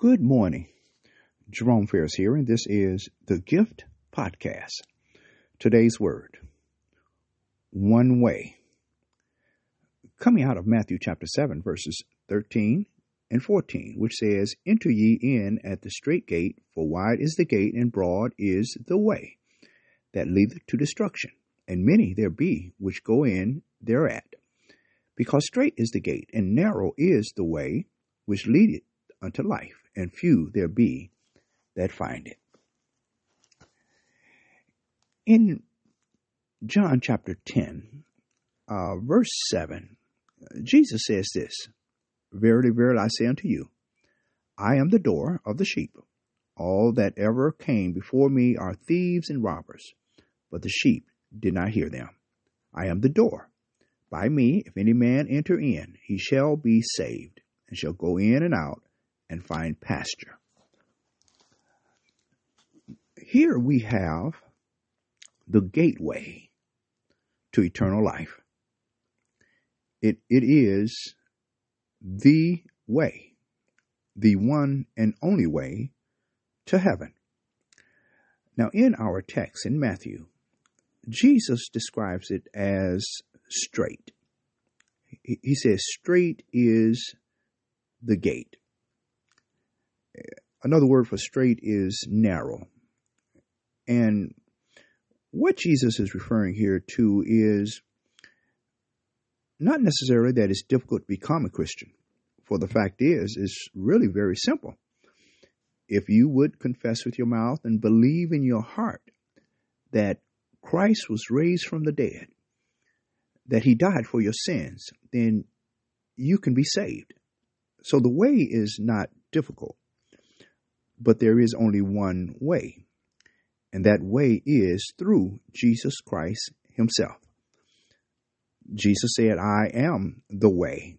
Good morning. Jerome Ferris here, and this is the Gift Podcast. Today's word one way. Coming out of Matthew chapter 7, verses 13 and 14, which says, Enter ye in at the strait gate, for wide is the gate, and broad is the way that leadeth to destruction, and many there be which go in thereat. Because strait is the gate, and narrow is the way which leadeth unto life, and few there be that find it. In John chapter 10, uh, verse 7, Jesus says this Verily, verily, I say unto you, I am the door of the sheep. All that ever came before me are thieves and robbers, but the sheep did not hear them. I am the door. By me, if any man enter in, he shall be saved, and shall go in and out and find pasture. Here we have the gateway to eternal life. It, it is the way, the one and only way to heaven. Now, in our text in Matthew, Jesus describes it as straight. He says, Straight is the gate. Another word for straight is narrow. And what Jesus is referring here to is not necessarily that it's difficult to become a Christian. For the fact is, it's really very simple. If you would confess with your mouth and believe in your heart that Christ was raised from the dead, that he died for your sins, then you can be saved. So the way is not difficult, but there is only one way, and that way is through Jesus Christ himself. Jesus said, I am the way,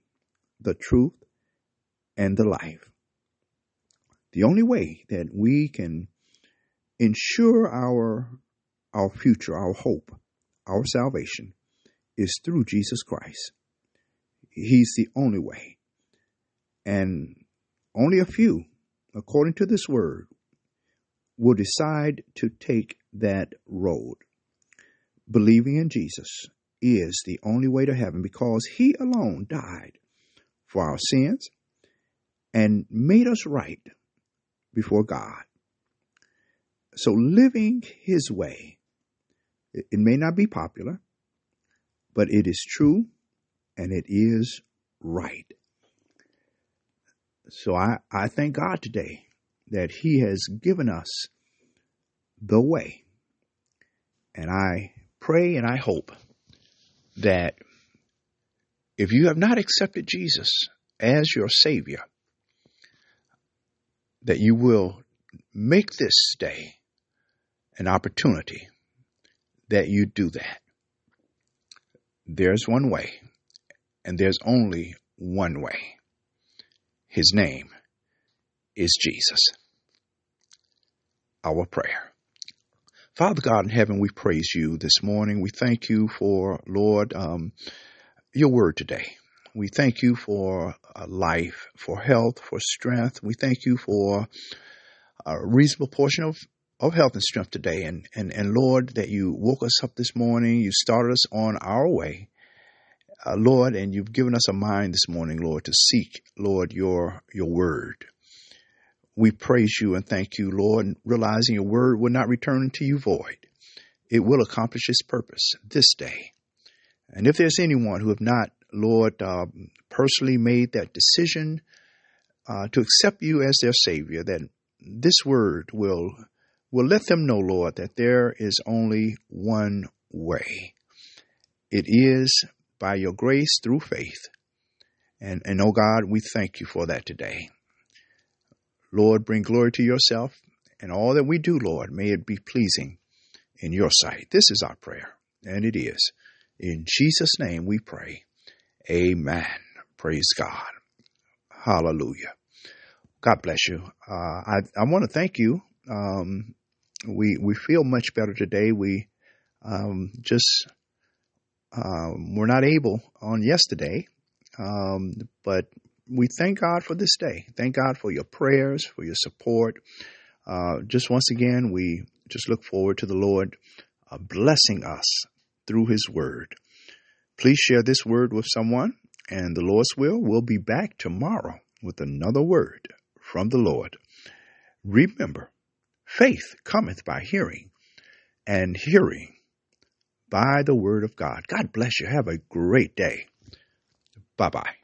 the truth, and the life. The only way that we can ensure our, our future, our hope, our salvation is through Jesus Christ. He's the only way. And only a few, according to this word, will decide to take that road. Believing in Jesus is the only way to heaven because he alone died for our sins and made us right before God. So living his way, it, may not be popular, but it is true and it is right. So I, I thank God today that he has given us the way. And I pray and I hope that if you have not accepted Jesus as your Savior, that you will make this day an opportunity that you do that. There's one way, and there's only one way. His name is Jesus. Our prayer. Father God in heaven, we praise you this morning. We thank you for, Lord, um, your word today. We thank you for life, for health, for strength. We thank you for a reasonable portion of, of health and strength today. And, and, and Lord, that you woke us up this morning. You started us on our way. Uh, Lord, and you've given us a mind this morning, Lord, to seek, Lord, your, your word. We praise you and thank you, Lord, realizing your word will not return to you void. It will accomplish its purpose this day. And if there's anyone who have not, Lord, uh, personally made that decision uh, to accept you as their Savior, that this word will will let them know, Lord, that there is only one way. It is by your grace through faith. And, and oh God, we thank you for that today. Lord, bring glory to yourself, and all that we do, Lord, may it be pleasing in your sight. This is our prayer, and it is. In Jesus' name we pray. Amen. Praise God. Hallelujah. God bless you. Uh, I, I want to thank you. Um, we we feel much better today. We um, just um, were not able on yesterday, um, but we thank God for this day. Thank God for your prayers, for your support. Uh, just once again, we just look forward to the Lord uh, blessing us through His Word. Please share this word with someone, and the Lord's will, we'll be back tomorrow with another word from the Lord. Remember, faith cometh by hearing, and hearing by the word of God. God bless you. Have a great day. Bye bye.